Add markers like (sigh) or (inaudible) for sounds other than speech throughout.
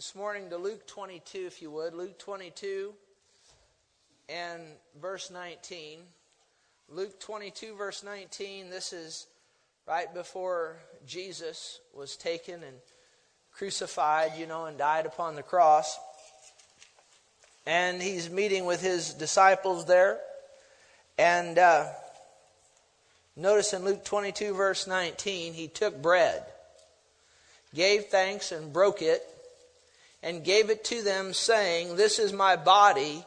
this morning to Luke 22, if you would. Luke 22 and verse 19. Luke 22, verse 19, this is right before Jesus was taken and crucified, you know, and died upon the cross. And he's meeting with his disciples there. And uh, notice in Luke 22, verse 19, he took bread, gave thanks, and broke it and gave it to them, saying, This is my body,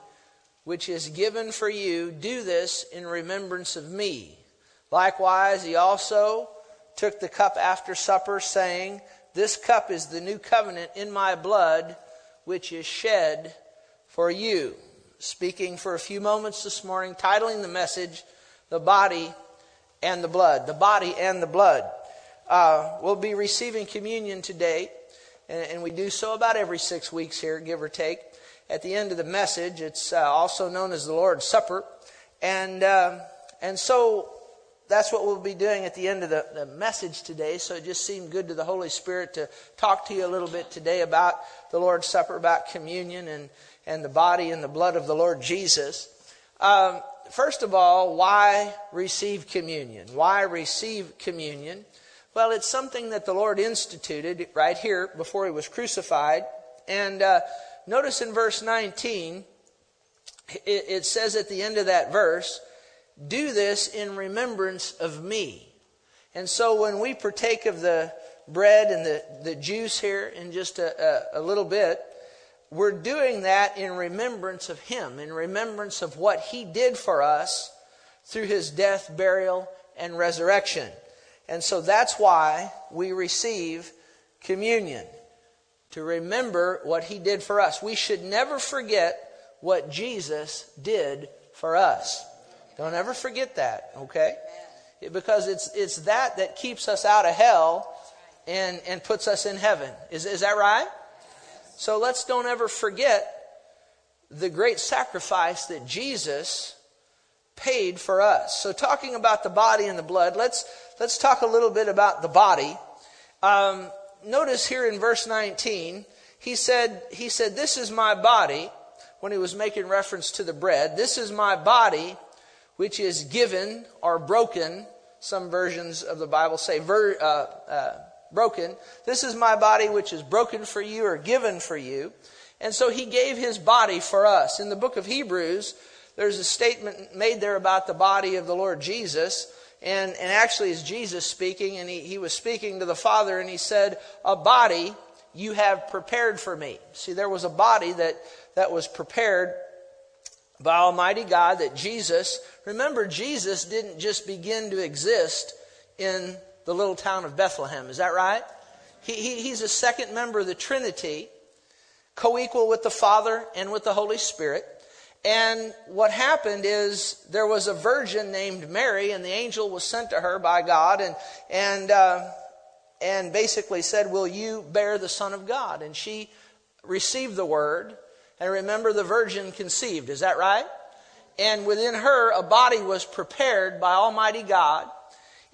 which is given for you. Do this in remembrance of me. Likewise, he also took the cup after supper, saying, This cup is the new covenant in my blood, which is shed for you. Speaking for a few moments this morning, titling the message, The Body and the Blood. The Body and the Blood. Uh, we'll be receiving communion today and, and we do so about every six weeks here, give or take. At the end of the message, it's uh, also known as the Lord's Supper. And, uh, and so that's what we'll be doing at the end of the, the, message today. So it just seemed good to the Holy Spirit to talk to you a little bit today about the Lord's Supper, about communion and, and the body and the blood of the Lord Jesus. Um, first of all, why receive communion? Why receive communion? Well, it's something that the Lord instituted right here before he was crucified. And uh, notice in verse 19, it, it says at the end of that verse, Do this in remembrance of me. And so when we partake of the bread and the, the juice here in just a, a, a little bit, we're doing that in remembrance of Him, in remembrance of what He did for us through His death, burial, and resurrection. And so that's why we receive communion to remember what he did for us. We should never forget what Jesus did for us. Don't ever forget that, okay? Because it's, it's that that keeps us out of hell and, and puts us in heaven. Is, is that right? So let's don't ever forget the great sacrifice that Jesus paid for us. So, talking about the body and the blood, let's, let's talk a little bit about the body. Um, notice here in verse 19, he said, he said, This is my body, when he was making reference to the bread. This is my body, which is given or broken. Some versions of the Bible say ver, uh, uh, broken. This is my body, which is broken for you or given for you. And so he gave his body for us. In the book of Hebrews, there's a statement made there about the body of the Lord Jesus. And, and actually, is Jesus speaking, and he, he was speaking to the Father, and he said, A body you have prepared for me. See, there was a body that, that was prepared by Almighty God that Jesus, remember, Jesus didn't just begin to exist in the little town of Bethlehem. Is that right? He, he, he's a second member of the Trinity, co equal with the Father and with the Holy Spirit. And what happened is there was a virgin named Mary, and the angel was sent to her by God, and and uh, and basically said, "Will you bear the Son of God?" And she received the word, and remember, the virgin conceived. Is that right? And within her, a body was prepared by Almighty God,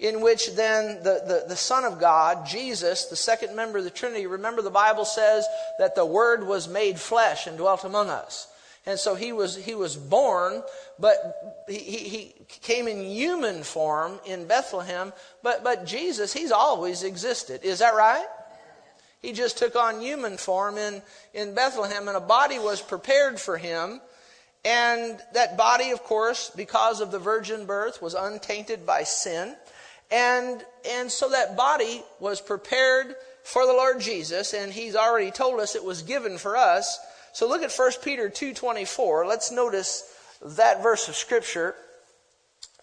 in which then the, the, the Son of God, Jesus, the second member of the Trinity, remember the Bible says that the Word was made flesh and dwelt among us. And so he was, he was born, but he, he came in human form in Bethlehem. But, but Jesus, he's always existed. Is that right? He just took on human form in, in Bethlehem, and a body was prepared for him. And that body, of course, because of the virgin birth, was untainted by sin. And, and so that body was prepared for the Lord Jesus, and he's already told us it was given for us. So look at 1 Peter 2:24. Let's notice that verse of scripture.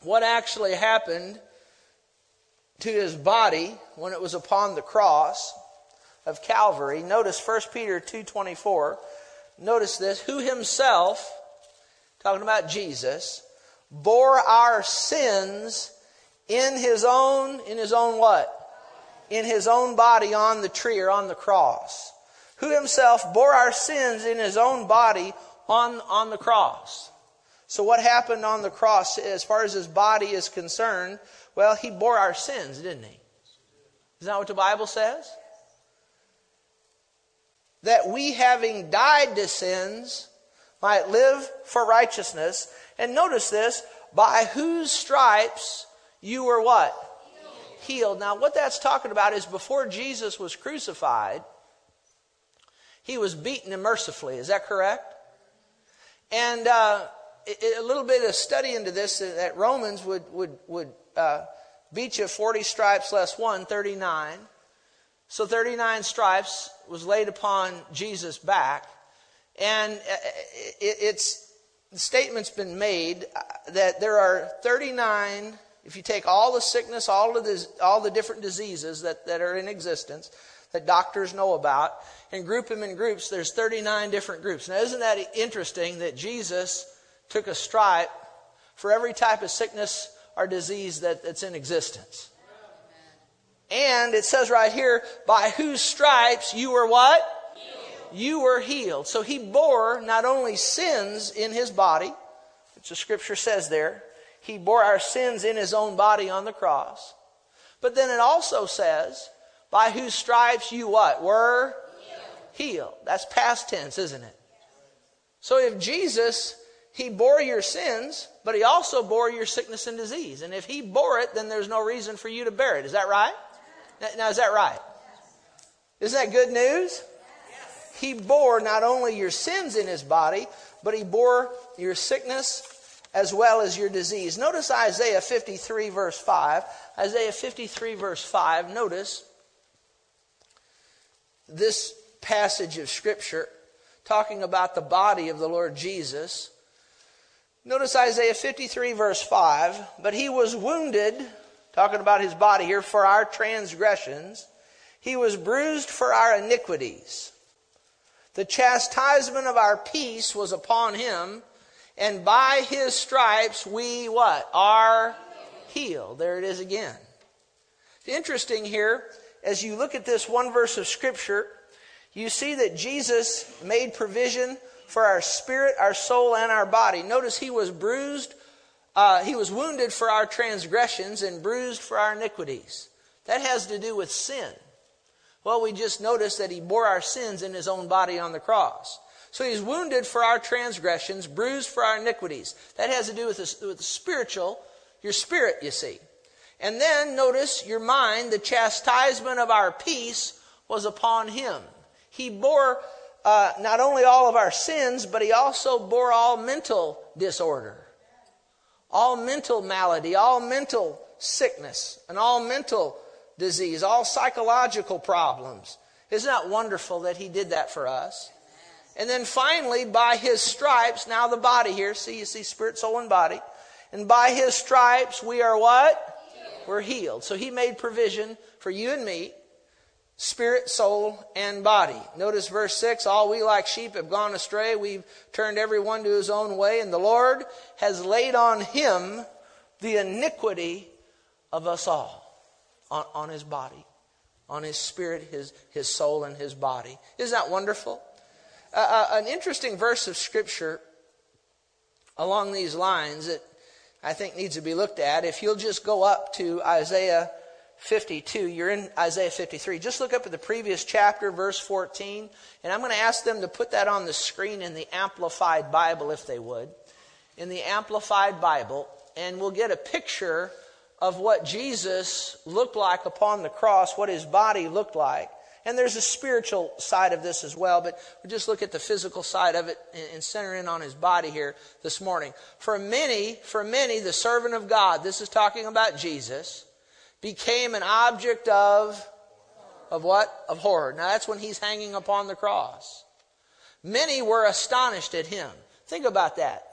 What actually happened to his body when it was upon the cross of Calvary. Notice 1 Peter 2:24. Notice this, who himself talking about Jesus bore our sins in his own in his own what? In his own body on the tree or on the cross who himself bore our sins in his own body on, on the cross. So, what happened on the cross as far as his body is concerned? Well, he bore our sins, didn't he? Isn't that what the Bible says? that we having died to sins might live for righteousness. And notice this, by whose stripes you were what? Healed. Healed. Now, what that's talking about is before Jesus was crucified, he was beaten mercifully. Is that correct? And uh, a little bit of study into this that Romans would, would, would uh, beat you 40 stripes less one, 39. So 39 stripes was laid upon Jesus' back. And uh, it's, the statement's been made uh, that there are 39, if you take all the sickness, all, of the, all the different diseases that, that are in existence, that doctors know about, and group them in groups, there's 39 different groups. Now, isn't that interesting that Jesus took a stripe for every type of sickness or disease that, that's in existence? And it says right here, by whose stripes you were what? Healed. You were healed. So he bore not only sins in his body, which the scripture says there, he bore our sins in his own body on the cross. But then it also says, by whose stripes you what? Were healed. That's past tense, isn't it? So if Jesus, he bore your sins, but he also bore your sickness and disease. And if he bore it, then there's no reason for you to bear it. Is that right? Now, is that right? Isn't that good news? He bore not only your sins in his body, but he bore your sickness as well as your disease. Notice Isaiah 53, verse 5. Isaiah 53, verse 5. Notice this passage of Scripture talking about the body of the Lord Jesus. Notice Isaiah 53, verse 5. But he was wounded talking about his body here, for our transgressions. He was bruised for our iniquities. The chastisement of our peace was upon him, and by his stripes we what? Are healed. There it is again. It's interesting here, as you look at this one verse of scripture, you see that Jesus made provision for our spirit, our soul, and our body. Notice he was bruised uh, he was wounded for our transgressions and bruised for our iniquities. That has to do with sin. Well, we just noticed that he bore our sins in his own body on the cross. So he's wounded for our transgressions, bruised for our iniquities. That has to do with the, with the spiritual, your spirit, you see. And then notice your mind, the chastisement of our peace was upon him. He bore uh, not only all of our sins, but he also bore all mental disorder all mental malady, all mental sickness, and all mental disease, all psychological problems. Isn't that wonderful that He did that for us? And then finally, by His stripes, now the body here, see, you see spirit, soul, and body. And by His stripes, we are what? We're healed. So He made provision for you and me spirit, soul, and body. Notice verse 6 All we like sheep have gone astray. We've turned everyone to his own way, and the Lord has laid on him the iniquity of us all on, on his body, on his spirit, his, his soul, and his body. Isn't that wonderful? Uh, an interesting verse of Scripture along these lines that I think needs to be looked at. If you'll just go up to Isaiah 52. You're in Isaiah 53. Just look up at the previous chapter, verse 14. And I'm going to ask them to put that on the screen in the Amplified Bible, if they would. In the Amplified Bible. And we'll get a picture of what Jesus looked like upon the cross, what his body looked like. And there's a spiritual side of this as well, but we'll just look at the physical side of it and center in on his body here this morning. For many, for many, the servant of God, this is talking about Jesus, became an object of of what? Of horror. Now that's when he's hanging upon the cross. Many were astonished at him. Think about that.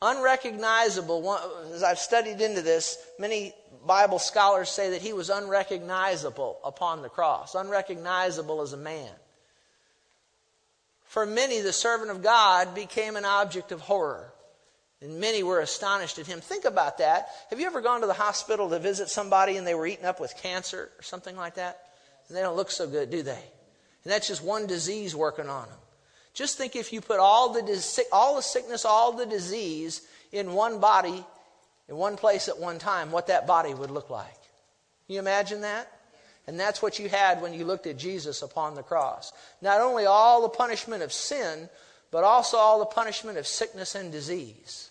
Unrecognizable. As I've studied into this, many Bible scholars say that he was unrecognizable upon the cross, unrecognizable as a man. For many, the servant of God became an object of horror. And many were astonished at him. Think about that. Have you ever gone to the hospital to visit somebody and they were eaten up with cancer or something like that? And they don't look so good, do they? And that's just one disease working on them. Just think if you put all the, all the sickness, all the disease in one body, in one place at one time, what that body would look like. Can you imagine that? And that's what you had when you looked at Jesus upon the cross. Not only all the punishment of sin, but also all the punishment of sickness and disease.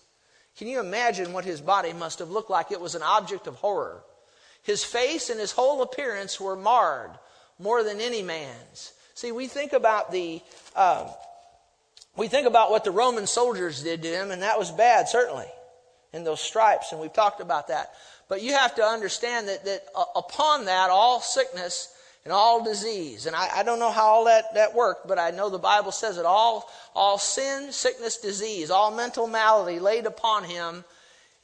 Can you imagine what his body must have looked like? It was an object of horror. His face and his whole appearance were marred more than any man's. See, we think about the uh, we think about what the Roman soldiers did to him, and that was bad, certainly, in those stripes, and we've talked about that. But you have to understand that, that uh, upon that, all sickness and all disease, and I, I, don't know how all that, that worked, but I know the Bible says it all, all sin, sickness, disease, all mental malady laid upon him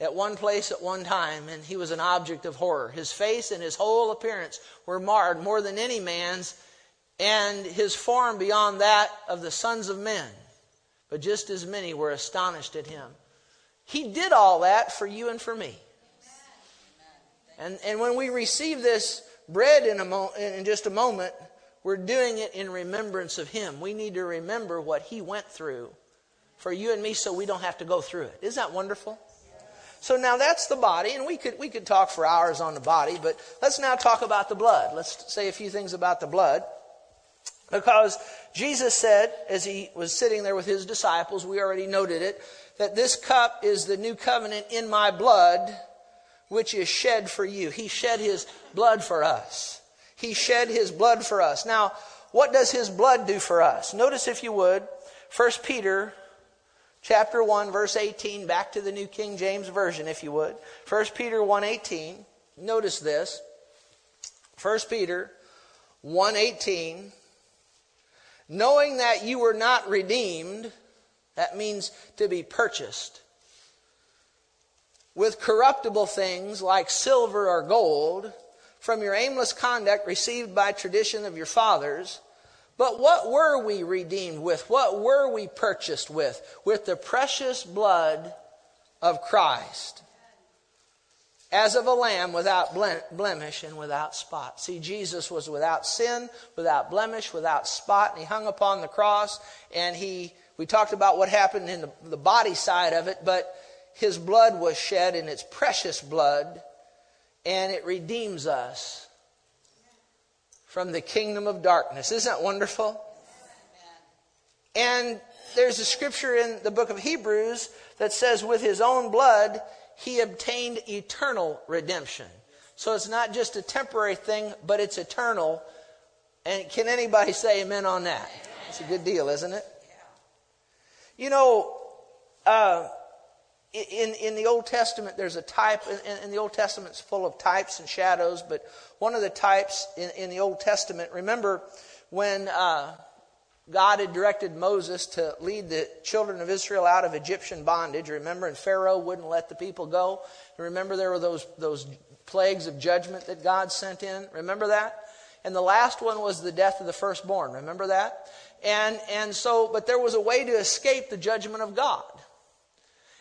at one place at one time, and he was an object of horror. His face and his whole appearance were marred more than any man's, and his form beyond that of the sons of men. But just as many were astonished at him. He did all that for you and for me. And, and when we receive this bread in, a mo- in just a moment, we're doing it in remembrance of him. We need to remember what he went through for you and me so we don't have to go through it. Isn't that wonderful? So now that's the body, and we could, we could talk for hours on the body, but let's now talk about the blood. Let's say a few things about the blood. Because Jesus said, as he was sitting there with his disciples, we already noted it, that this cup is the new covenant in my blood, which is shed for you. He shed his blood for us. He shed his blood for us. Now, what does his blood do for us? Notice, if you would, 1 Peter chapter 1 verse 18 back to the new king james version if you would 1 peter 1.18 notice this 1 peter 1.18 knowing that you were not redeemed that means to be purchased with corruptible things like silver or gold from your aimless conduct received by tradition of your fathers but what were we redeemed with? What were we purchased with? With the precious blood of Christ. As of a lamb without blemish and without spot. See, Jesus was without sin, without blemish, without spot, and he hung upon the cross. And he, we talked about what happened in the, the body side of it, but his blood was shed, and it's precious blood, and it redeems us from the kingdom of darkness. Isn't that wonderful? And there's a scripture in the book of Hebrews that says, with his own blood, he obtained eternal redemption. So it's not just a temporary thing, but it's eternal. And can anybody say amen on that? It's a good deal, isn't it? You know, uh, in, in the Old Testament, there's a type, and the Old Testament's full of types and shadows, but one of the types in, in the Old Testament, remember when uh, God had directed Moses to lead the children of Israel out of Egyptian bondage, remember, and Pharaoh wouldn't let the people go. Remember, there were those, those plagues of judgment that God sent in. Remember that? And the last one was the death of the firstborn. Remember that? And, and so, but there was a way to escape the judgment of God.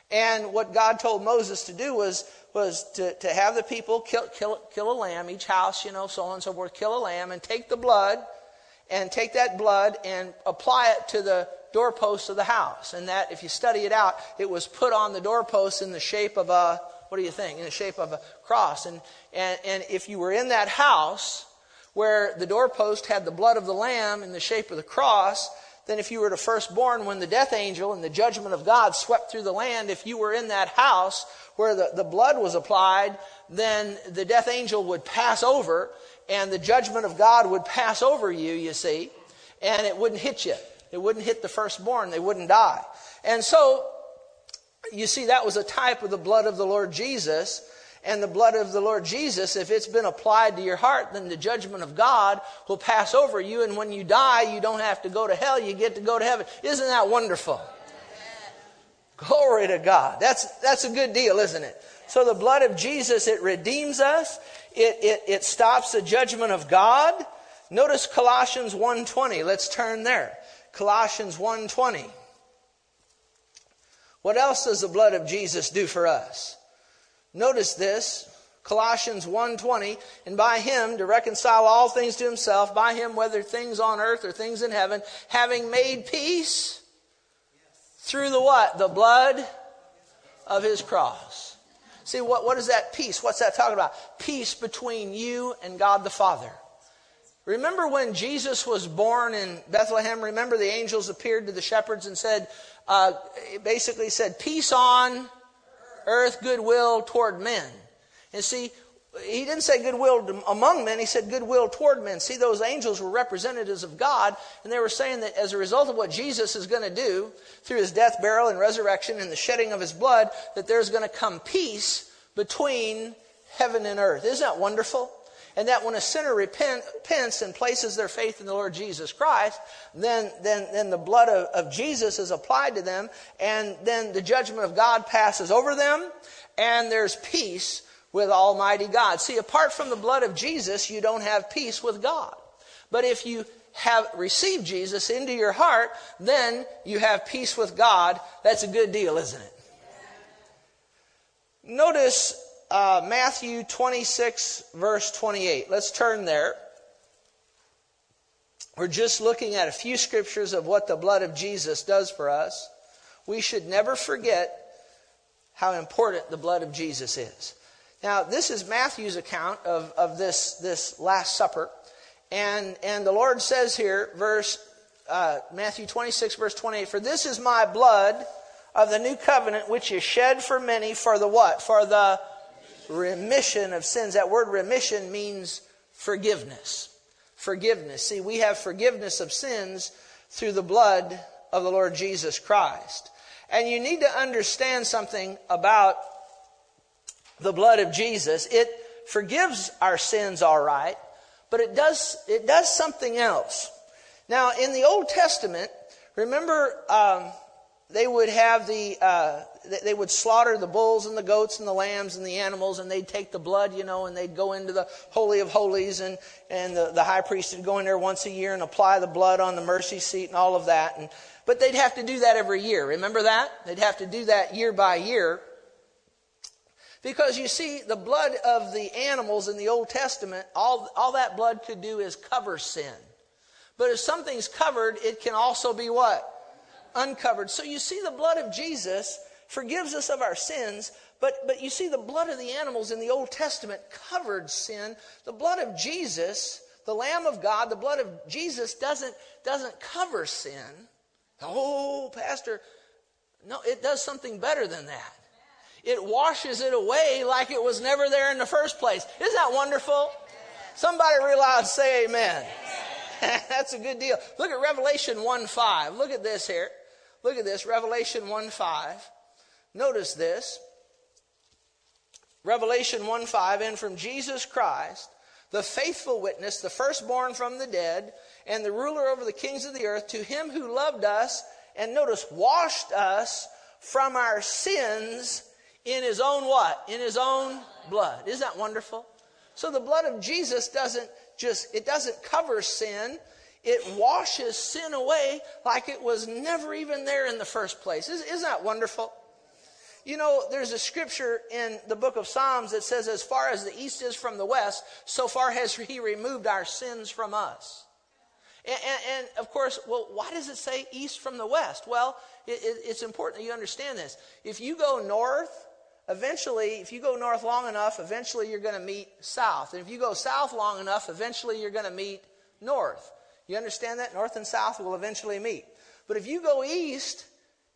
And what God told Moses to do was, was to, to have the people kill, kill, kill a lamb, each house, you know, so on and so forth, kill a lamb and take the blood and take that blood and apply it to the doorpost of the house. And that, if you study it out, it was put on the doorpost in the shape of a, what do you think? In the shape of a cross. And, and, and if you were in that house where the doorpost had the blood of the lamb in the shape of the cross, than if you were the firstborn when the death angel and the judgment of God swept through the land. If you were in that house where the, the blood was applied, then the death angel would pass over and the judgment of God would pass over you, you see, and it wouldn't hit you. It wouldn't hit the firstborn. They wouldn't die. And so, you see, that was a type of the blood of the Lord Jesus and the blood of the Lord Jesus, if it's been applied to your heart, then the judgment of God will pass over you. And when you die, you don't have to go to hell, you get to go to heaven. Isn't that wonderful? Glory to God. That's, that's a good deal, isn't it? So the blood of Jesus, it redeems us. It, it, it stops the judgment of God. Notice Colossians 1.20. Let's turn there. Colossians 1.20. What else does the blood of Jesus do for us? Notice this, Colossians 1:20, and by him to reconcile all things to himself, by him whether things on earth or things in heaven, having made peace through the what? The blood of his cross. See, what, what is that peace? What's that talking about? Peace between you and God the Father. Remember when Jesus was born in Bethlehem? Remember the angels appeared to the shepherds and said, uh, basically said, peace on earth, goodwill toward men. And see, he didn't say goodwill among men, he said goodwill toward men. See, those angels were representatives of God, and they were saying that as a result of what Jesus is going to do through his death, burial, and resurrection and the shedding of his blood, that there's going to come peace between heaven and earth. Isn't that wonderful? And that when a sinner repents and places their faith in the Lord Jesus Christ, then, then, then the blood of, of Jesus is applied to them, and then the judgment of God passes over them, and there's peace with Almighty God. See, apart from the blood of Jesus, you don't have peace with God. But if you have received Jesus into your heart, then you have peace with God. That's a good deal, isn't it? Notice uh, Matthew 26, verse 28. Let's turn there. We're just looking at a few scriptures of what the blood of Jesus does for us. We should never forget how important the blood of Jesus is. Now, this is Matthew's account of, of this, this Last Supper. And, and the Lord says here, verse uh, Matthew 26, verse 28, For this is my blood of the new covenant, which is shed for many for the what? For the remission of sins. That word remission means forgiveness. Forgiveness. See, we have forgiveness of sins through the blood of the Lord Jesus Christ. And you need to understand something about the blood of Jesus. It forgives our sins all right, but it does, it does something else. Now, in the Old Testament, remember, um, they would have the, uh, they would slaughter the bulls and the goats and the lambs and the animals, and they'd take the blood, you know, and they'd go into the Holy of Holies, and, and the, the high priest would go in there once a year and apply the blood on the mercy seat and all of that. And, but they'd have to do that every year. Remember that? They'd have to do that year by year. Because you see, the blood of the animals in the Old Testament, all, all that blood could do is cover sin. But if something's covered, it can also be what? Uncovered. So you see, the blood of Jesus forgives us of our sins, but, but you see, the blood of the animals in the Old Testament covered sin. The blood of Jesus, the Lamb of God, the blood of Jesus doesn't, doesn't cover sin. Oh, Pastor, no, it does something better than that it washes it away like it was never there in the first place. Isn't that wonderful? Somebody real loud say amen. (laughs) That's a good deal. Look at Revelation 1 5. Look at this here. Look at this. Revelation 1 5. Notice this. Revelation 1 5. And from Jesus Christ, the faithful witness, the firstborn from the dead, and the ruler over the kings of the earth, to him who loved us, and notice, washed us from our sins in his own what? In his own blood. Isn't that wonderful? So the blood of Jesus doesn't just, it doesn't cover sin. It washes sin away like it was never even there in the first place. Isn't that wonderful? You know, there's a scripture in the book of Psalms that says, as far as the east is from the west, so far has he removed our sins from us. And, and, and of course, well, why does it say east from the west? Well, it, it, it's important that you understand this. If you go north eventually, if you go north long enough, eventually you're going to meet south. And if you go south long enough, eventually you're going to meet north. You understand that? North and south will eventually meet. But if you go east,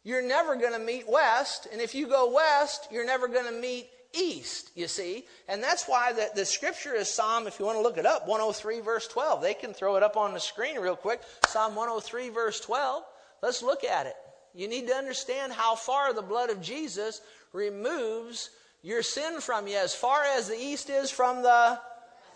you're never going to meet west. And if you go west, you're never going to meet east, you see. And that's why the, the scripture is Psalm, if you want to look it up, 103 verse 12. They can throw it up on the screen real quick. Psalm 103 verse 12. Let's look at it. You need to understand how far the blood of Jesus removes your sin from you as far as the east is from the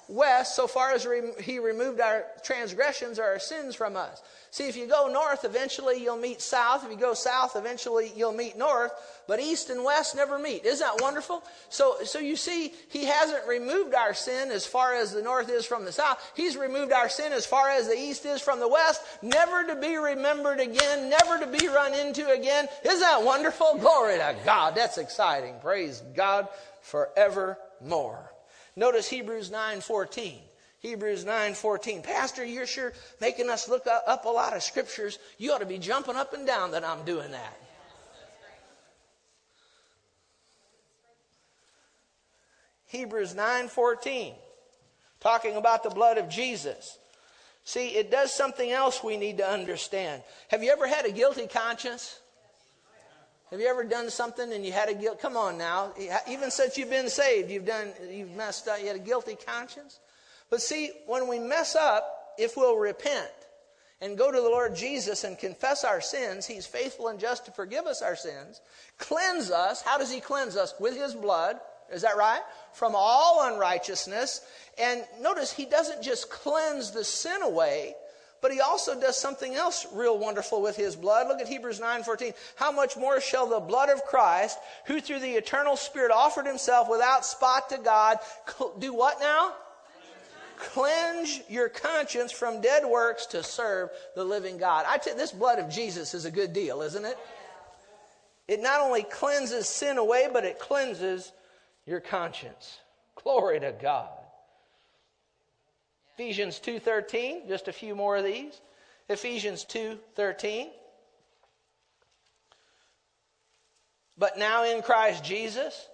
west, so far as he removed our transgressions or our sins from us. See, if you go north, eventually you'll meet south. If you go south, eventually you'll meet north. But east and west never meet. Isn't that wonderful? So, so you see, he hasn't removed our sin as far as the north is from the south. He's removed our sin as far as the east is from the west, never to be remembered again, never to be run into again. Isn't that wonderful? Glory to God. That's exciting. Praise God forevermore. Notice Hebrews 9:14. Hebrews 9:14. Pastor, you're sure making us look up a lot of scriptures. You ought to be jumping up and down that I'm doing that. Hebrews 9:14 talking about the blood of Jesus. See, it does something else we need to understand. Have you ever had a guilty conscience? Have you ever done something and you had a guilt? Come on now. Even since you've been saved, you've done, you've messed up. You had a guilty conscience. But see, when we mess up, if we'll repent and go to the Lord Jesus and confess our sins, He's faithful and just to forgive us our sins, cleanse us. How does He cleanse us? With His blood. Is that right? From all unrighteousness. And notice, He doesn't just cleanse the sin away, but He also does something else real wonderful with His blood. Look at Hebrews 9:14. How much more shall the blood of Christ, who through the eternal Spirit offered Himself without spot to God, do what now? Cleanse your conscience from dead works to serve the living God. I tell you, this blood of Jesus is a good deal, isn't it? It not only cleanses sin away, but it cleanses your conscience. Glory to God. Ephesians 2:13, just a few more of these. Ephesians 2:13. But now in Christ Jesus,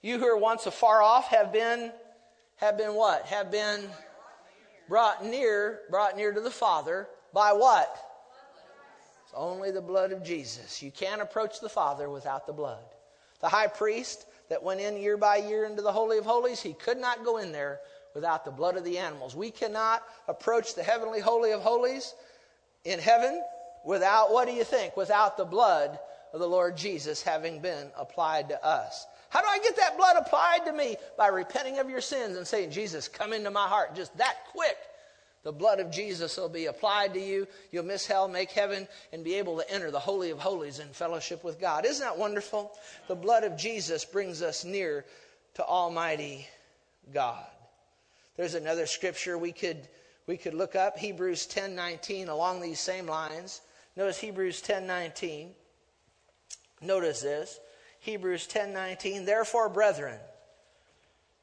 you who are once afar off have been have been what? Have been brought near, brought near to the Father by what? It's only the blood of Jesus. You can't approach the Father without the blood. The high priest that went in year by year into the Holy of Holies, he could not go in there without the blood of the animals. We cannot approach the heavenly Holy of Holies in heaven without, what do you think? Without the blood of the Lord Jesus having been applied to us. How do I get that blood applied to me? By repenting of your sins and saying, Jesus, come into my heart. Just that quick. The blood of Jesus will be applied to you. You'll miss hell, make heaven, and be able to enter the Holy of Holies in fellowship with God. Isn't that wonderful? The blood of Jesus brings us near to Almighty God. There's another scripture we could, we could look up, Hebrews 10:19, along these same lines. Notice Hebrews 10:19. Notice this. Hebrews 10:19, therefore brethren,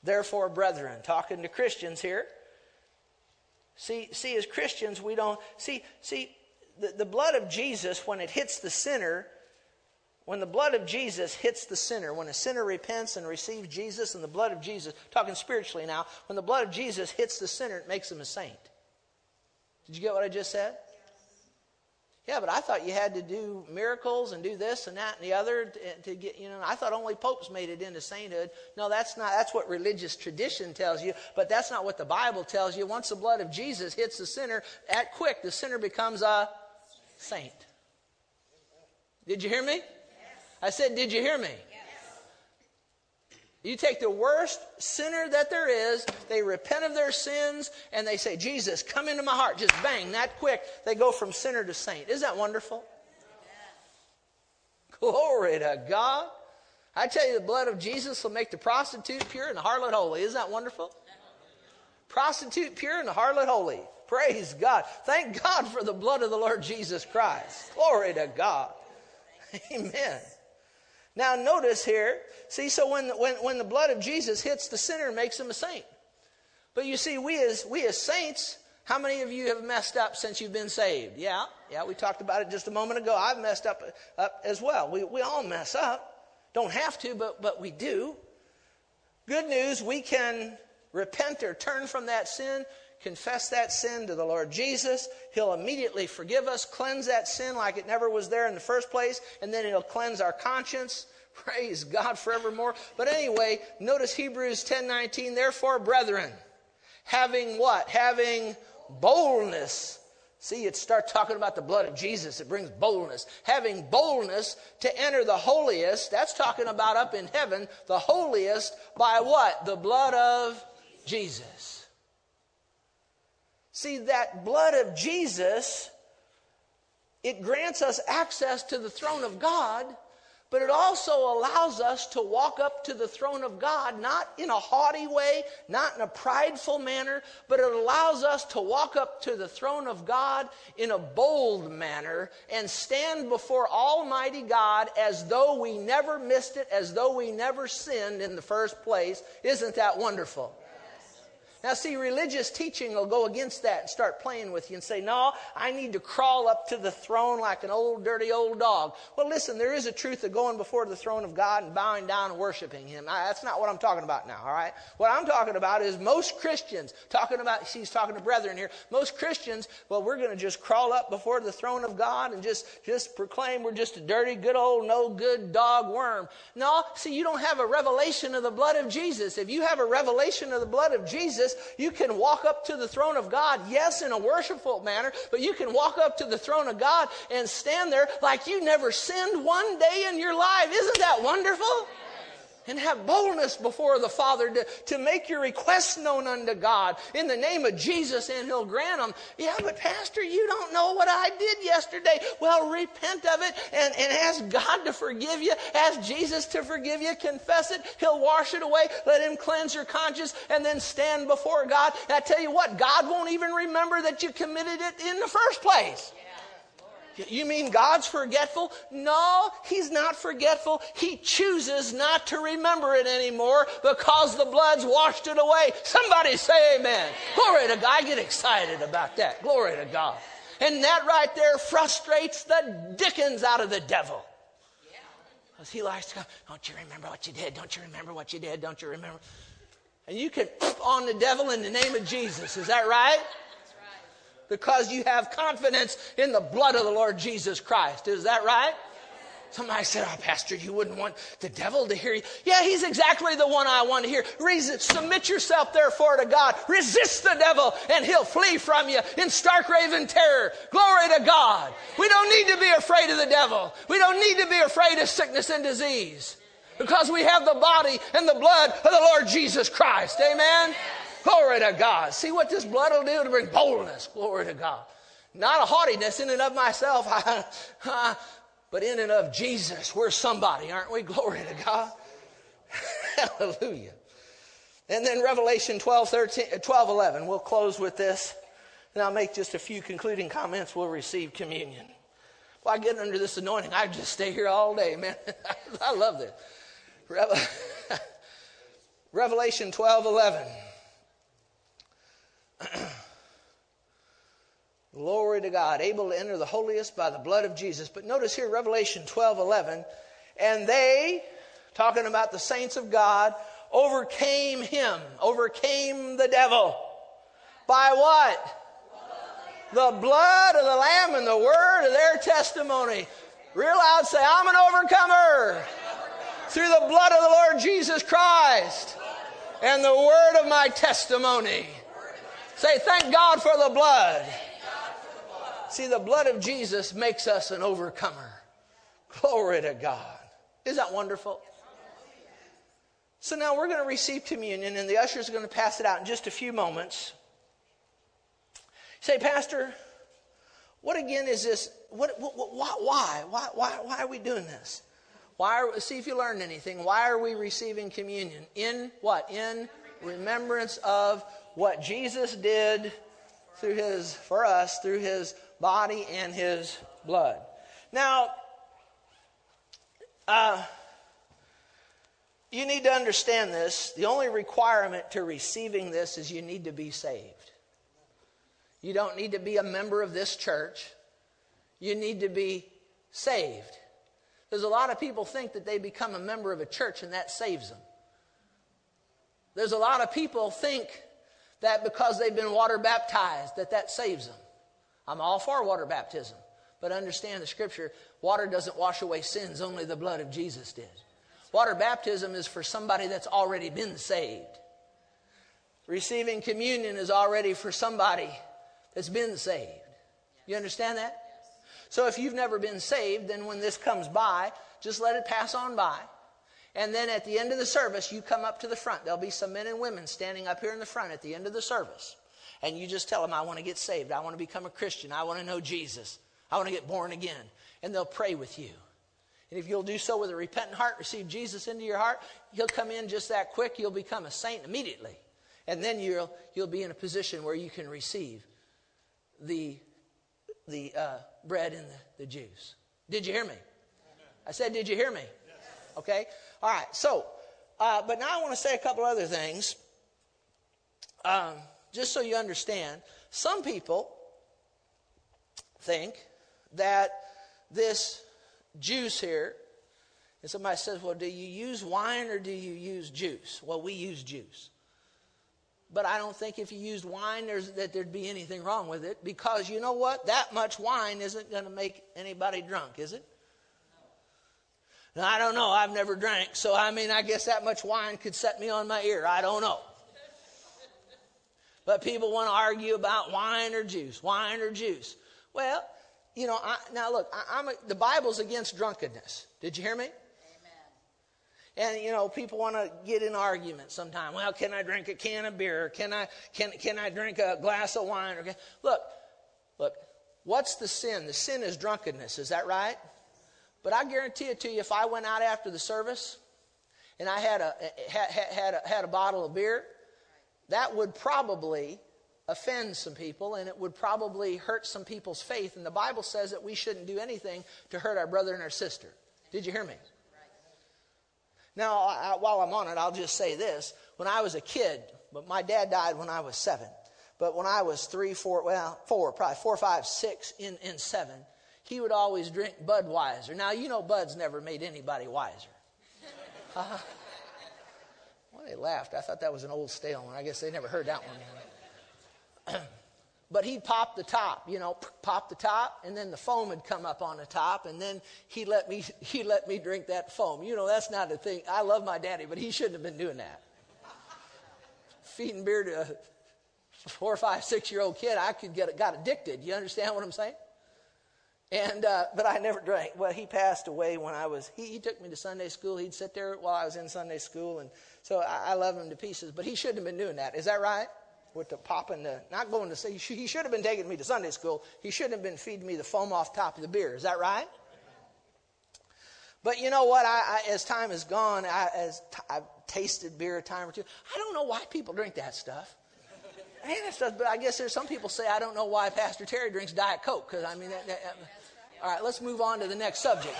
therefore brethren, talking to Christians here. See, see, as Christians, we don't see, see, the, the blood of Jesus, when it hits the sinner, when the blood of Jesus hits the sinner, when a sinner repents and receives Jesus and the blood of Jesus, talking spiritually now, when the blood of Jesus hits the sinner, it makes him a saint. Did you get what I just said? Yeah, but I thought you had to do miracles and do this and that and the other to, to, get, you know, I thought only popes made it into sainthood. No, that's not, that's what religious tradition tells you, but that's not what the Bible tells you. Once the blood of Jesus hits the sinner, at quick, the sinner becomes a saint. Did you hear me? I said, did you hear me? You take the worst sinner that there is, they repent of their sins, and they say, Jesus, come into my heart. Just bang, that quick. They go from sinner to saint. Isn't that wonderful? Glory to God. I tell you, the blood of Jesus will make the prostitute pure and the harlot holy. Isn't that wonderful? Prostitute pure and the harlot holy. Praise God. Thank God for the blood of the Lord Jesus Christ. Glory to God. Amen. Now, notice here, see, so when, when, when the blood of Jesus hits the sinner, makes him a saint. But you see, we as, we as saints, how many of you have messed up since you've been saved? Yeah, yeah, we talked about it just a moment ago. I've messed up, up as well. We, we all mess up. Don't have to, but, but we do. Good news, we can repent or turn from that sin, confess that sin to the Lord Jesus. He'll immediately forgive us, cleanse that sin like it never was there in the first place, and then He'll cleanse our conscience. (laughs) Praise God forevermore. But anyway, notice Hebrews 10:19, therefore, brethren, having what? Having boldness. See, it starts talking about the blood of Jesus. It brings boldness. Having boldness to enter the holiest. That's talking about up in heaven, the holiest by what? The blood of Jesus. See, that blood of Jesus, it grants us access to the throne of God, but it also allows us to walk up to the throne of God, not in a haughty way, not in a prideful manner, but it allows us to walk up to the throne of God in a bold manner and stand before Almighty God as though we never missed it, as though we never sinned in the first place. Isn't that wonderful? Now, see, religious teaching will go against that and start playing with you and say, No, I need to crawl up to the throne like an old, dirty old dog. Well, listen, there is a truth of going before the throne of God and bowing down and worshiping Him. That's not what I'm talking about now, all right? What I'm talking about is most Christians, talking about, she's talking to brethren here, most Christians, well, we're going to just crawl up before the throne of God and just, just proclaim we're just a dirty, good old, no good dog worm. No, see, you don't have a revelation of the blood of Jesus. If you have a revelation of the blood of Jesus, you can walk up to the throne of God, yes, in a worshipful manner, but you can walk up to the throne of God and stand there like you never sinned one day in your life. Isn't that wonderful? And have boldness before the Father to, to make your requests known unto God in the name of Jesus, and He'll grant them. Yeah, but Pastor, you don't know what I did yesterday. Well, repent of it and, and ask God to forgive you. Ask Jesus to forgive you. Confess it. He'll wash it away. Let Him cleanse your conscience, and then stand before God. And I tell you what, God won't even remember that you committed it in the first place. You mean God's forgetful? No, He's not forgetful. He chooses not to remember it anymore because the blood's washed it away. Somebody say amen. Glory to God. I get excited about that. Glory to God. And that right there frustrates the dickens out of the devil. Because he likes to go, Don't you remember what you did? Don't you remember what you did? Don't you remember? And you can on the devil in the name of Jesus. Is that right? Because you have confidence in the blood of the Lord Jesus Christ. Is that right? Somebody said, Oh, Pastor, you wouldn't want the devil to hear you. Yeah, he's exactly the one I want to hear. Reason, submit yourself, therefore, to God. Resist the devil, and he'll flee from you in stark raven terror. Glory to God. We don't need to be afraid of the devil. We don't need to be afraid of sickness and disease because we have the body and the blood of the Lord Jesus Christ. Amen. Glory to God. See what this blood will do to bring boldness. Glory to God. Not a haughtiness in and of myself, (laughs) but in and of Jesus. We're somebody, aren't we? Glory to God. (laughs) Hallelujah. And then Revelation 12, 13, uh, 12, 11. We'll close with this. And I'll make just a few concluding comments. We'll receive communion. Well, I get under this anointing. I just stay here all day, man. (laughs) I love this. Revelation 12, 11. (clears throat) Glory to God, able to enter the holiest by the blood of Jesus. But notice here, Revelation 12 11, and they, talking about the saints of God, overcame him, overcame the devil. By what? The blood of the Lamb and the word of their testimony. Real loud say, I'm an overcomer through the blood of the Lord Jesus Christ and the word of my testimony. Say, thank God for the blood. See, the blood of Jesus makes us an overcomer. Glory to God. Is that wonderful? So now we're going to receive communion, and the ushers are going to pass it out in just a few moments. Say, Pastor, what again is this? What, what, what, why? Why, why? Why are we doing this? Why are, see if you learned anything. Why are we receiving communion? In what? In remembrance of what Jesus did through his for us through his body and his blood. Now, uh, you need to understand this. The only requirement to receiving this is you need to be saved. You don't need to be a member of this church. You need to be saved. There's a lot of people think that they become a member of a church and that saves them. There's a lot of people think that because they've been water baptized, that that saves them. I'm all for water baptism, but understand the scripture water doesn't wash away sins, only the blood of Jesus did. Water baptism is for somebody that's already been saved. Receiving communion is already for somebody that's been saved. You understand that? So if you've never been saved, then when this comes by, just let it pass on by. And then at the end of the service, you come up to the front. There'll be some men and women standing up here in the front at the end of the service. And you just tell them, I want to get saved. I want to become a Christian. I want to know Jesus. I want to get born again. And they'll pray with you. And if you'll do so with a repentant heart, receive Jesus into your heart, he'll come in just that quick. You'll become a saint immediately. And then you'll, you'll be in a position where you can receive the, the uh, bread and the, the juice. Did you hear me? I said, Did you hear me? Okay? All right, so, uh, but now I want to say a couple other things. um, just so you understand, some people think that this juice here, and somebody says, well, do you use wine or do you use juice? Well, we use juice. But I don't think if you used wine, that there'd be anything wrong with it because you know what? That much wine isn't going to make anybody drunk, is it? Now, I don't know. I've never drank. So, I mean, I guess that much wine could set me on my ear. I don't know. But people want to argue about wine or juice, wine or juice. Well, you know, I, now look, I, am the Bible's against drunkenness. Did you hear me? Amen. And you know, people want to get in arguments sometimes. Well, can I drink a can of beer? Can I can can I drink a glass of wine? Or look, look. What's the sin? The sin is drunkenness. Is that right? But I guarantee it to you, if I went out after the service and I had a eh, eh, had had a, had a bottle of beer, that would probably offend some people and it would probably hurt some people's faith. And the Bible says that we shouldn't do anything to hurt our brother and our sister. Did you hear me? Now, I, while I'm on it, I'll just say this. When I was a kid, but my dad died when I was seven. But when I was three, four, well, four, probably four, five, six, in, in seven, he would always drink Budweiser. Now, you know, Bud's never made anybody wiser. (laughs) Uh, well, they laughed. I thought that was an old stale one. I guess they never heard that one. (clears throat) But he'd pop the top, you know, (clears throat) pop the top, and then the foam would come up on the top, and then he let me (laughs) he let me drink that foam. You know, that's not a thing. I love my daddy, but he shouldn't have been doing that. Feeding beer to a four, five, six year old kid, I could get got addicted. You understand what I'm saying? And uh, but I never drank. Well, he passed away when I was. He, he, took me to Sunday school. He'd sit there while I was in Sunday school, and so I, I love him to pieces. But he shouldn't have been doing that. Is that right? with the popping the, not going to say, he should have been taking me to Sunday school. He shouldn't have been feeding me the foam off top of the beer. Is that right? But you know what? I, I as time has gone, I, as t- I've tasted beer a time or two, I don't know why people drink that stuff. Man, that stuff, but I guess there's some people say I don't know why Pastor Terry drinks Diet Coke because I mean, that, that, that, all right, let's move on to the next subject.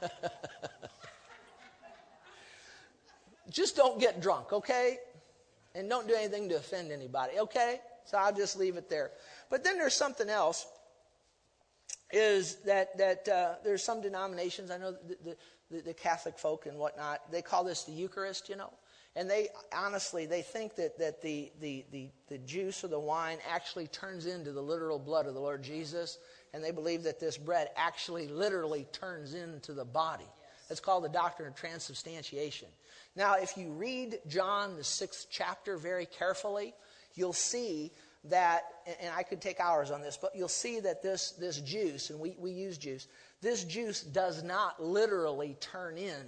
(laughs) just don't get drunk, okay? And don't do anything to offend anybody, okay? So I'll just leave it there. But then there's something else. Is that that uh, there's some denominations I know the, the, the Catholic folk and whatnot they call this the Eucharist, you know, and they honestly they think that that the the the, the juice or the wine actually turns into the literal blood of the Lord Jesus, and they believe that this bread actually literally turns into the body. It's called the doctrine of transubstantiation. Now, if you read John, the sixth chapter, very carefully, you'll see that, and I could take hours on this, but you'll see that this, this juice, and we, we use juice, this juice does not literally turn in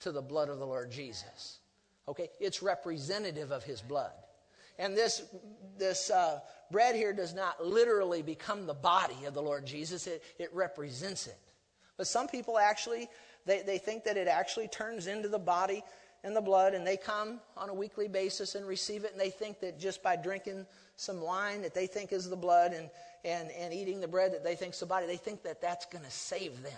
to the blood of the Lord Jesus. Okay? It's representative of his blood. And this, this uh, bread here does not literally become the body of the Lord Jesus, it, it represents it. But some people actually, they, they think that it actually turns into the body and the blood, and they come on a weekly basis and receive it, and they think that just by drinking some wine that they think is the blood and, and, and eating the bread that they think is the body, they think that that's going to save them.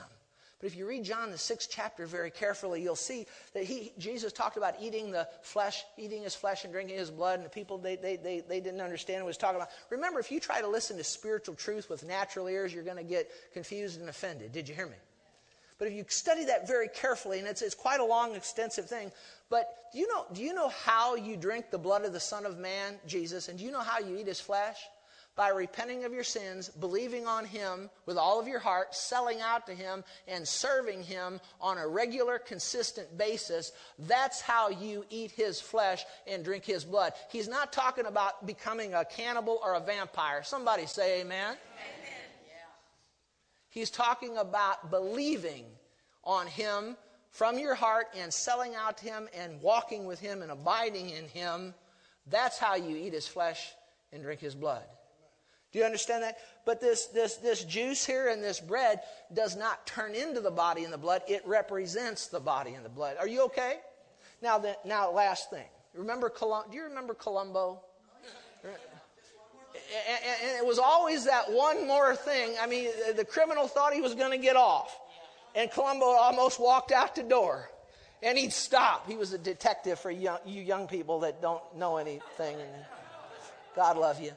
But if you read John, the sixth chapter, very carefully, you'll see that he, Jesus talked about eating the flesh, eating his flesh and drinking his blood, and the people, they, they, they, they didn't understand what he was talking about. Remember, if you try to listen to spiritual truth with natural ears, you're going to get confused and offended. Did you hear me? But if you study that very carefully, and it's, it's quite a long, extensive thing, but do you, know, do you know how you drink the blood of the Son of Man, Jesus, and do you know how you eat his flesh? By repenting of your sins, believing on him with all of your heart, selling out to him, and serving him on a regular, consistent basis. That's how you eat his flesh and drink his blood. He's not talking about becoming a cannibal or a vampire. Somebody say amen. amen. He's talking about believing on Him from your heart and selling out to Him and walking with Him and abiding in Him. That's how you eat His flesh and drink His blood. Do you understand that? But this, this, this juice here and this bread does not turn into the body and the blood. It represents the body and the blood. Are you okay? Now, the, now last thing. Remember Colum- Do you remember Columbo? and, it was always that one more thing. I mean, the criminal thought he was going to get off. And Columbo almost walked out the door. And he'd stop. He was a detective for young, you young people that don't know anything. God love you.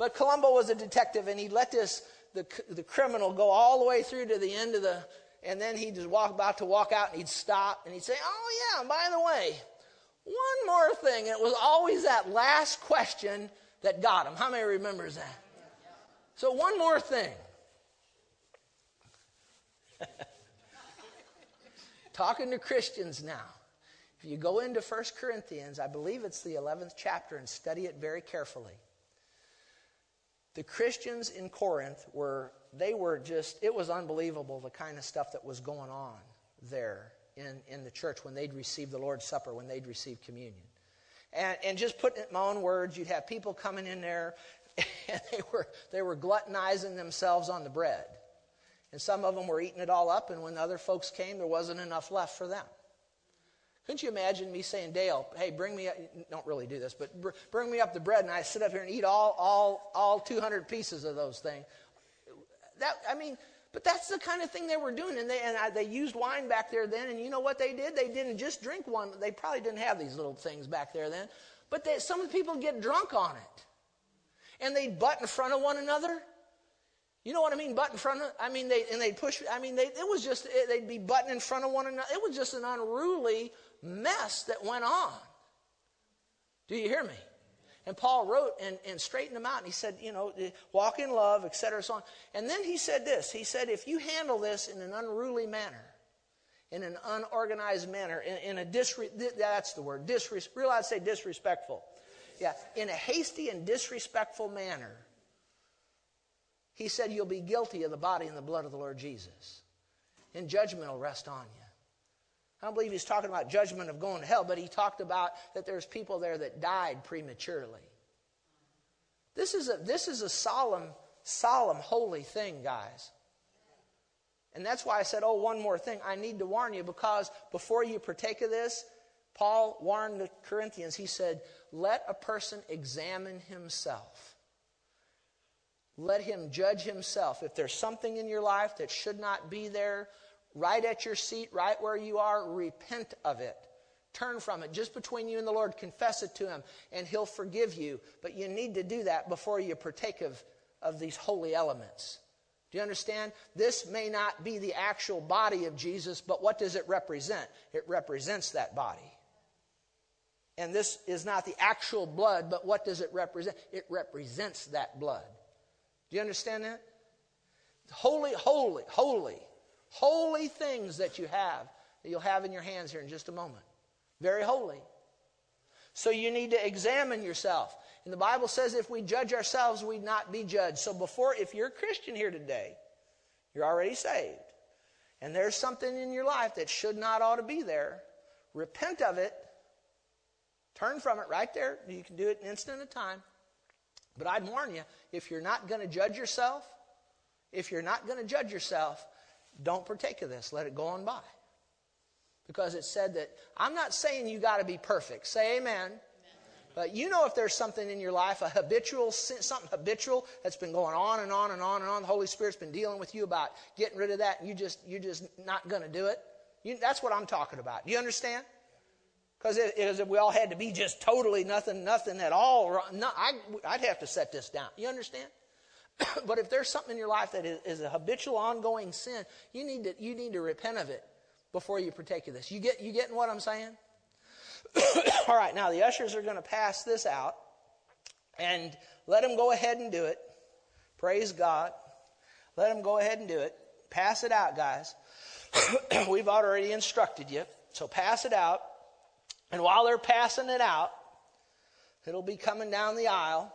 But Columbo was a detective, and he let this the, the criminal go all the way through to the end of the, and then he'd just walk about to walk out, and he'd stop, and he'd say, "Oh yeah, by the way, one more thing." And it was always that last question that got him. How many remembers that? So one more thing. (laughs) Talking to Christians now. If you go into 1 Corinthians, I believe it's the 11th chapter, and study it very carefully. The Christians in Corinth were, they were just, it was unbelievable the kind of stuff that was going on there in, in the church when they'd receive the Lord's Supper, when they'd receive communion. And, and just putting it in my own words, you'd have people coming in there (laughs) and they were, they were gluttonizing themselves on the bread. And some of them were eating it all up, and when the other folks came, there wasn't enough left for them. Couldn't you imagine me saying, Dale, hey, bring me, up, don't really do this, but br- bring me up the bread, and I sit up here and eat all, all, all 200 pieces of those things. That, I mean, but that's the kind of thing they were doing, and they and I, they used wine back there then. And you know what they did? They didn't just drink one. They probably didn't have these little things back there then, but they, some of the people get drunk on it, and they'd butt in front of one another. You know what I mean? Butt in front of. I mean, they and they'd push. I mean, they, it was just they'd be butting in front of one another. It was just an unruly mess that went on. Do you hear me? And Paul wrote and, and straightened them out. And he said, you know, walk in love, etc. So on. And then he said this. He said, if you handle this in an unruly manner, in an unorganized manner, in, in a disre- that's the word, disres- realize say disrespectful. Yeah, in a hasty and disrespectful manner, he said, you'll be guilty of the body and the blood of the Lord Jesus. And judgment will rest on you. I don't believe he's talking about judgment of going to hell, but he talked about that there's people there that died prematurely. This is a, this is a solemn, solemn, holy thing, guys. And that's why I said, oh, one more thing. I need to warn you because before you partake of this, Paul warned the Corinthians. He said, let a person examine himself. Let him judge himself. If there's something in your life that should not be there, right at your seat, right where you are, repent of it. Turn from it. Just between you and the Lord, confess it to Him, and He'll forgive you. But you need to do that before you partake of, of these holy elements. Do you understand? This may not be the actual body of Jesus, but what does it represent? It represents that body. And this is not the actual blood, but what does it represent? It represents that blood. Do you understand that? Holy, holy, holy holy things that you have, that you'll have in your hands here in just a moment. Very holy. So you need to examine yourself. And the Bible says if we judge ourselves, we'd not be judged. So before, if you're a Christian here today, you're already saved. And there's something in your life that should not ought to be there. Repent of it. Turn from it right there. You can do it an instant at a time. But I'd warn you, if you're not going to judge yourself, if you're not going to judge yourself, don't partake of this. Let it go on by. Because it said that, I'm not saying you got to be perfect. Say amen. amen. But you know if there's something in your life, a habitual, something habitual that's been going on and on and on and on. The Holy Spirit's been dealing with you about getting rid of that, and you just, you're just not going to do it. You, that's what I'm talking about. Do you understand? Because if we all had to be just totally nothing, nothing at all, no, I, I'd have to set this down. You understand? (coughs) but if there's something in your life that is, is, a habitual, ongoing sin, you need to you need to repent of it before you partake of this. You get you getting what I'm saying? (coughs) All right, now the ushers are going to pass this out, and let them go ahead and do it. Praise God. Let them go ahead and do it. Pass it out, guys. (coughs) We've already instructed you, so pass it out. And while they're passing it out, it'll be coming down the aisle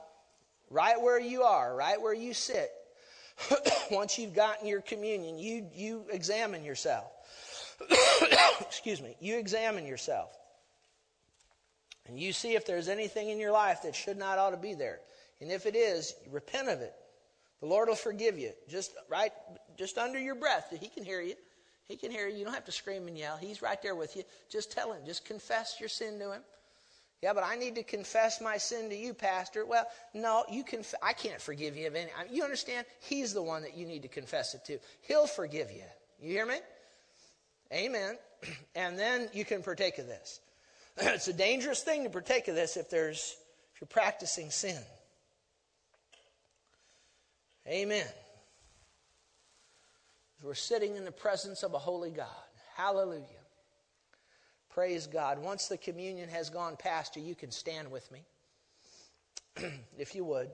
right where you are, right where you sit. (clears throat) Once you've gotten your communion, you, you examine yourself. (clears throat) Excuse me. You examine yourself. And you see if there's anything in your life that should not ought to be there. And if it is, repent of it. The Lord will forgive you. Just right, just under your breath. He can hear you. He can hear you. You don't have to scream and yell. He's right there with you. Just tell him. Just confess your sin to him. Yeah, but I need to confess my sin to you, Pastor. Well, no, you can. I can't forgive you of any. You understand? He's the one that you need to confess it to. He'll forgive you. You hear me? Amen. (clears throat) And then you can partake of this. (clears throat) it's a dangerous thing to partake of this if there's if you're practicing sin. Amen. We're sitting in the presence of a holy God. Hallelujah. Praise God. Once the communion has gone past you, you can stand with me, (clears throat) if you would.